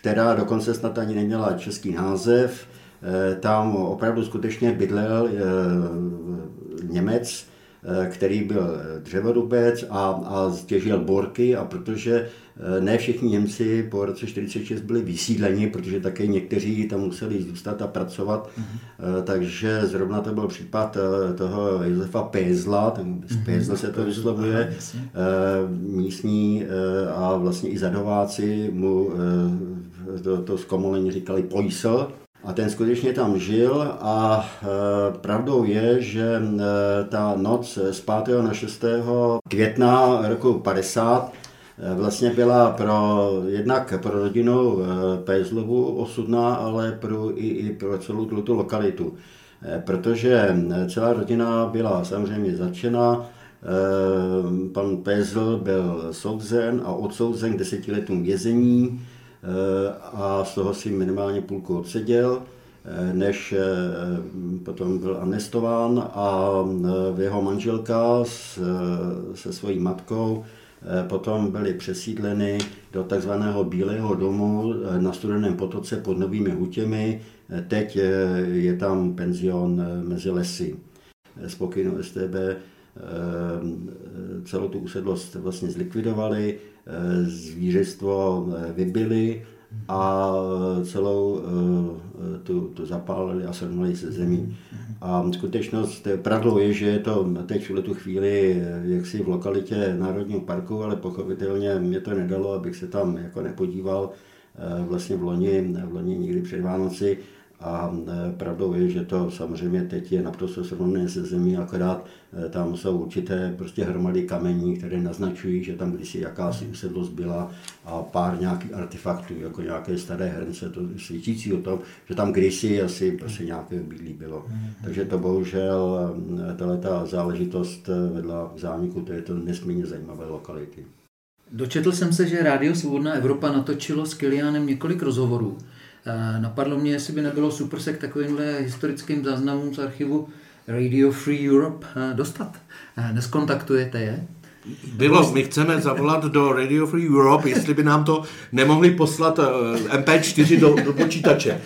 která dokonce snad ani neměla český název. Eh, tam opravdu skutečně bydlel eh, Němec, eh, který byl dřevorubec a, a těžil borky a protože ne všichni Němci po roce 46 byli vysídleni, protože také někteří tam museli zůstat a pracovat, mm-hmm. takže zrovna to byl případ toho Josefa Pézla, ten mm-hmm. Pézl se to vyslovuje, místní a vlastně i zadováci mu to, to zkomolení říkali Pojsl, a ten skutečně tam žil a e, pravdou je, že e, ta noc z 5. na 6. května roku 50 e, vlastně byla pro, jednak pro rodinu Pézlovu osudná, ale pro, i, i pro celou tu lokalitu. Protože celá rodina byla samozřejmě začena, pan Pézl byl souzen a odsouzen k desetiletům vězení, Eh, a z toho si minimálně půlku odseděl, eh, než eh, potom byl amnestován a jeho manželka se svojí matkou potom byly přesídleny do takzvaného Bílého domu na Studeném potoce pod Novými Hutěmi. Teď je tam penzion mezi lesy. Z STB celou tu usedlost vlastně zlikvidovali, zvířestvo vybili a celou tu, tu zapálili a srovnali se zemí. A skutečnost, pravdou je, že je to teď v tu chvíli jaksi v lokalitě Národního parku, ale pochopitelně mě to nedalo, abych se tam jako nepodíval vlastně v loni, v loni nikdy před Vánoci a e, pravdou je, že to samozřejmě teď je naprosto srovnané se zemí, akorát e, tam jsou určité prostě hromady kamení, které naznačují, že tam kdysi jakási usedlost byla a pár nějakých artefaktů, jako nějaké staré hrnce, to svědčící o tom, že tam kdysi asi prostě nějaké bydlí bylo. Takže to bohužel, e, tato záležitost vedla k zániku této nesmírně zajímavé lokality. Dočetl jsem se, že Rádio Svobodná Evropa natočilo s Kilianem několik rozhovorů. Eh, napadlo mě, jestli by nebylo super se k takovýmhle historickým záznamům z archivu Radio Free Europe eh, dostat. Eh, neskontaktujete je? Bylo, my chceme zavolat do Radio Free Europe, jestli by nám to nemohli poslat MP4 do, do počítače.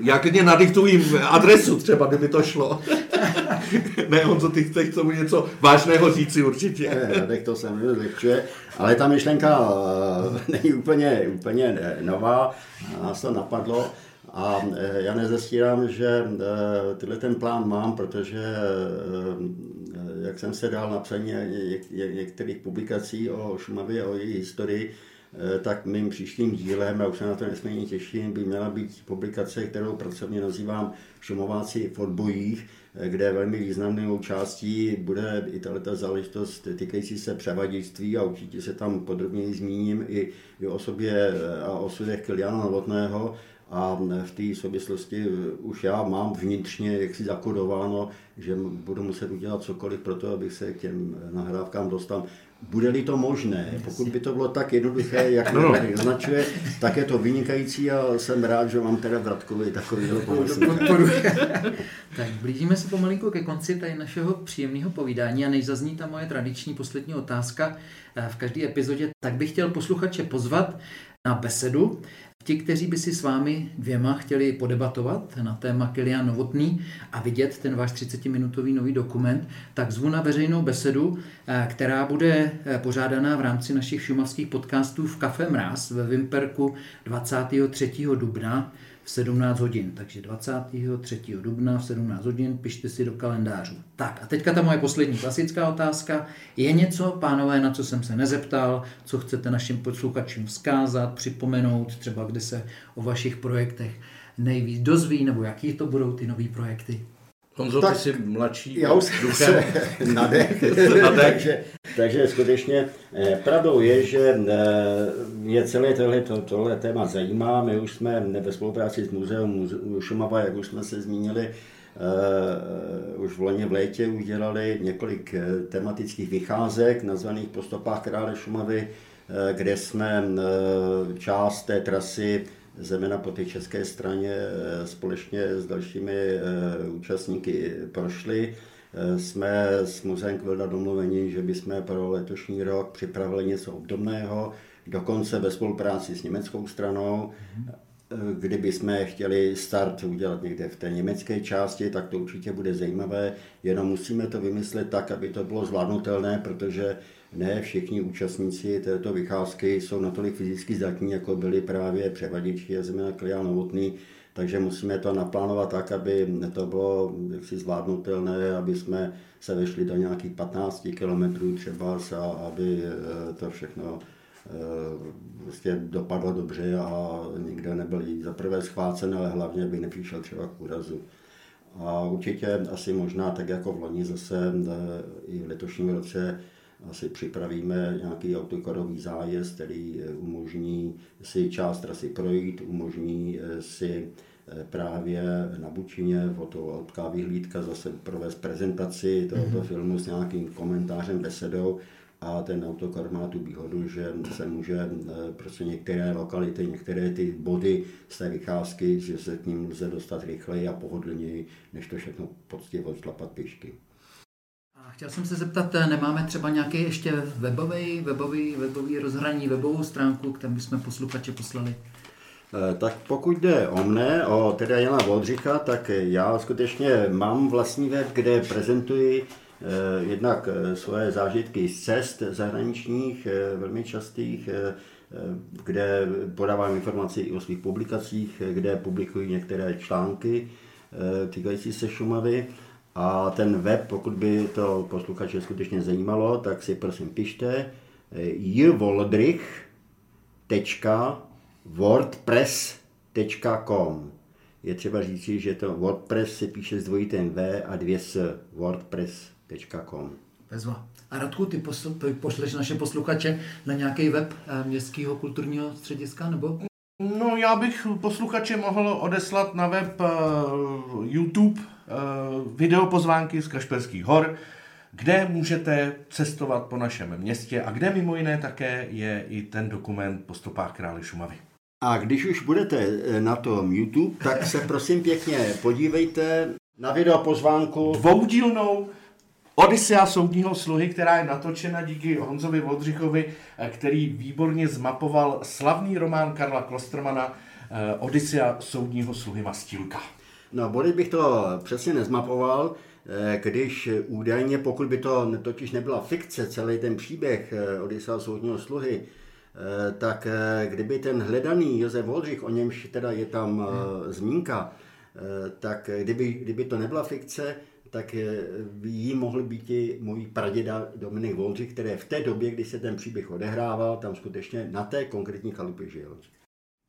Já klidně nadiktuji adresu třeba, kdyby to šlo. ne, co ty chceš k tomu něco vážného říci určitě. Ne, tak to se mi zlehčuje, ale ta myšlenka není úplně, úplně nová, nás to napadlo. A e, já nezastírám, že e, tyhle ten plán mám, protože jak jsem se dal na psaní některých publikací o Šumavě, o její historii, tak mým příštím dílem, a už se na to nesmírně těším, by měla být publikace, kterou pracovně nazývám Šumováci v odbojích, kde velmi významnou částí bude i tato záležitost týkající se převaděčství a určitě se tam podrobněji zmíním i, o sobě a o osudech Kiliana Novotného, a v té souvislosti už já mám vnitřně jaksi zakodováno, že budu muset udělat cokoliv pro to, abych se k těm nahrávkám dostal. Bude-li to možné, pokud by to bylo tak jednoduché, jak no. tady označuje, tak je to vynikající a jsem rád, že mám teda Vratkovi takový Tak blížíme se pomalinku ke konci tady našeho příjemného povídání a než zazní ta moje tradiční poslední otázka eh, v každé epizodě, tak bych chtěl posluchače pozvat na besedu, Ti, kteří by si s vámi dvěma chtěli podebatovat na téma Kilian Novotný a vidět ten váš 30-minutový nový dokument, tak zvu na veřejnou besedu, eh, která bude eh, pořádaná v rámci našich šumavských podcastů v Kafe Mráz ve Vimperku 23. dubna v 17 hodin. Takže 23. dubna v 17 hodin pište si do kalendářů. Tak a teďka ta moje poslední klasická otázka. Je něco, pánové, na co jsem se nezeptal, co chcete našim posluchačům vzkázat, připomenout, třeba kde se o vašich projektech nejvíc dozví, nebo jaký to budou ty nové projekty? Honzo, tak, ty jsi mladší. Já už se nadech. takže, takže skutečně eh, pravdou je, že eh, mě celé tohle, to, tohle téma zajímá. My už jsme ve spolupráci s muzeem Šumava, jak už jsme se zmínili, Uh, už v loni v létě udělali několik tematických vycházek nazvaných po stopách krále Šumavy, uh, kde jsme uh, část té trasy zejména po té české straně eh, společně s dalšími eh, účastníky prošli. Eh, jsme s Muzeem Kvilda domluveni, že bychom pro letošní rok připravili něco obdobného, dokonce ve spolupráci s německou stranou. Kdyby jsme chtěli start udělat někde v té německé části, tak to určitě bude zajímavé, jenom musíme to vymyslet tak, aby to bylo zvládnutelné, protože ne všichni účastníci této vycházky jsou natolik fyzicky zdatní, jako byli právě převaděči a zejména Klián Novotný, takže musíme to naplánovat tak, aby to bylo jaksi zvládnutelné, aby jsme se vešli do nějakých 15 kilometrů třeba a aby eh, to všechno prostě dopadlo dobře a nikdo nebyl za prvé schvácen, ale hlavně by nepřišel třeba k úrazu. A určitě asi možná tak jako v loni zase eh, i v letošním roce asi připravíme nějaký autokarový zájezd, který eh, umožní si část trasy projít, umožní eh, si eh, právě na Bučině, fotologická vyhlídka, zase provést prezentaci tohoto mm-hmm. filmu s nějakým komentářem, besedou a ten autokar má tu výhodu, že se může prostě některé lokality, některé ty body z té vycházky, že se k ním lze dostat rychleji a pohodlněji, než to všechno poctivě odšlapat pěšky. Chtěl jsem se zeptat, eh, nemáme třeba nějaký ještě webový, webový, webový rozhraní, webovou stránku, kterou bychom posluchače poslali? Eh, tak pokud jde o mne, o teda Jana Voldřicha, tak já skutečně mám vlastní web, kde prezentuji eh, jednak svoje zážitky z cest zahraničních, velmi častých, kde podávám informaci i o svých publikacích, kde publikuji některé články týkající se Šumavy. A ten web, pokud by to posluchače skutečně zajímalo, tak si prosím pište jvoldrich.wordpress.com Je třeba říci, že to WordPress se píše s dvojitém V a dvě s wordpress.com. Bezva. A Radku, ty pošleš naše posluchače na nějaký web eh, Městského kulturního střediska, nebo? No, já bych posluchače mohl odeslat na web uh, YouTube videopozvánky z Kašperských hor, kde můžete cestovat po našem městě a kde mimo jiné také je i ten dokument po stopách krále Šumavy. A když už budete na tom YouTube, tak se prosím pěkně podívejte na videopozvánku. Dvoudílnou Odisea soudního sluhy, která je natočena díky Honzovi Vodřichovi, eh, který výborně zmapoval slavný román Karla Klostermana eh, Odisea soudního sluhy Mastílka. No, body bych to přesně nezmapoval, eh, když údajně, pokud by to totiž nebyla fikce, celý ten příběh Odisea soudního sluhy, tak kdyby ten hledaný Josef Voldřich, o němž teda je tam hmm. zmínka, tak kdyby, kdyby to nebyla fikce, tak jí mohli být i můj praděda Dominik Volři, který v té době, kdy se ten příběh odehrával, tam skutečně na té konkrétní chalupě žil.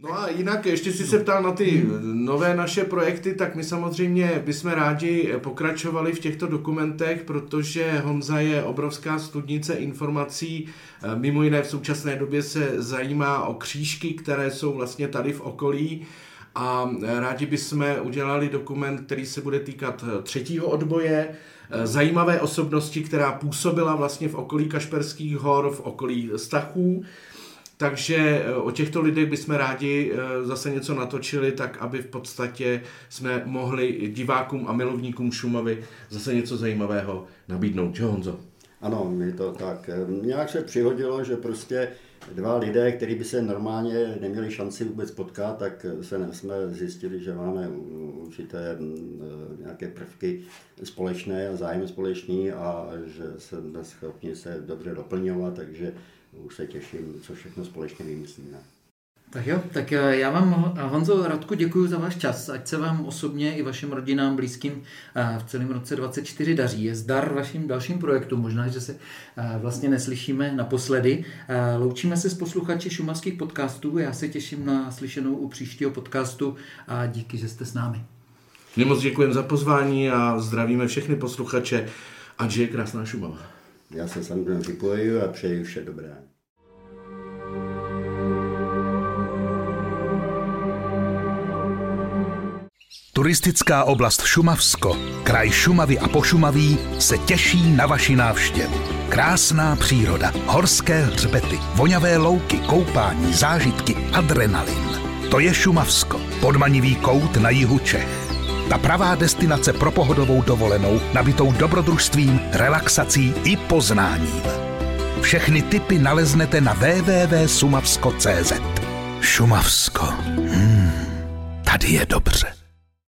No a jinak, ještě si se ptal na ty nové naše projekty, tak my samozřejmě bychom rádi pokračovali v těchto dokumentech, protože Honza je obrovská studnice informací. Mimo jiné v současné době se zajímá o křížky, které jsou vlastně tady v okolí a rádi bychom udělali dokument, který se bude týkat třetího odboje, zajímavé osobnosti, která působila vlastně v okolí Kašperských hor, v okolí Stachů. Takže eh, o těchto lidech bychom rádi zase něco natočili, tak aby v podstatě jsme mohli divákům a milovníkům Šumavy zase něco zajímavého nabídnout. Jo, Honzo? Ano, je to tak. Nějak se přihodilo, že prostě dva lidé, kteří by se normálně neměli šanci vůbec potkat, tak se jsme zjistili, že máme určité mm, nějaké prvky společné a zájem společný a že jsme schopni se dobře doplňovat, takže už se těším, co všechno společně vymyslíme. Tak jo, tak eh, já vám, Honzo Radku, děkuji za váš čas. Ať se vám osobně i vašim rodinám, blízkým eh, v celém roce 24 daří. Je zdar vašim dalším projektům. Možná, že se eh, vlastně neslyšíme naposledy. Loučíme se s posluchači šumavských podcastů. Já se těším na slyšenou u příštího podcastu a díky, že jste s námi. My moc děkujeme za pozvání a zdravíme všechny posluchače. Ať je krásná Šumava. Já se samozřejmě připojuji a přeji vše dobré. Turistická oblast Šumavsko, kraj Šumavy a Pošumaví se těší na vaši návštěvu. Krásná příroda, horské hřbety, voňavé louky, koupání, zážitky, adrenalin. To je Šumavsko, podmanivý kout na jihu Čech. Ta pravá destinace pro pohodovou dovolenou, nabitou dobrodružstvím, relaxací i poznáním. Všechny typy naleznete na www.sumavsko.cz Šumavsko. Hmm, tady je dobře.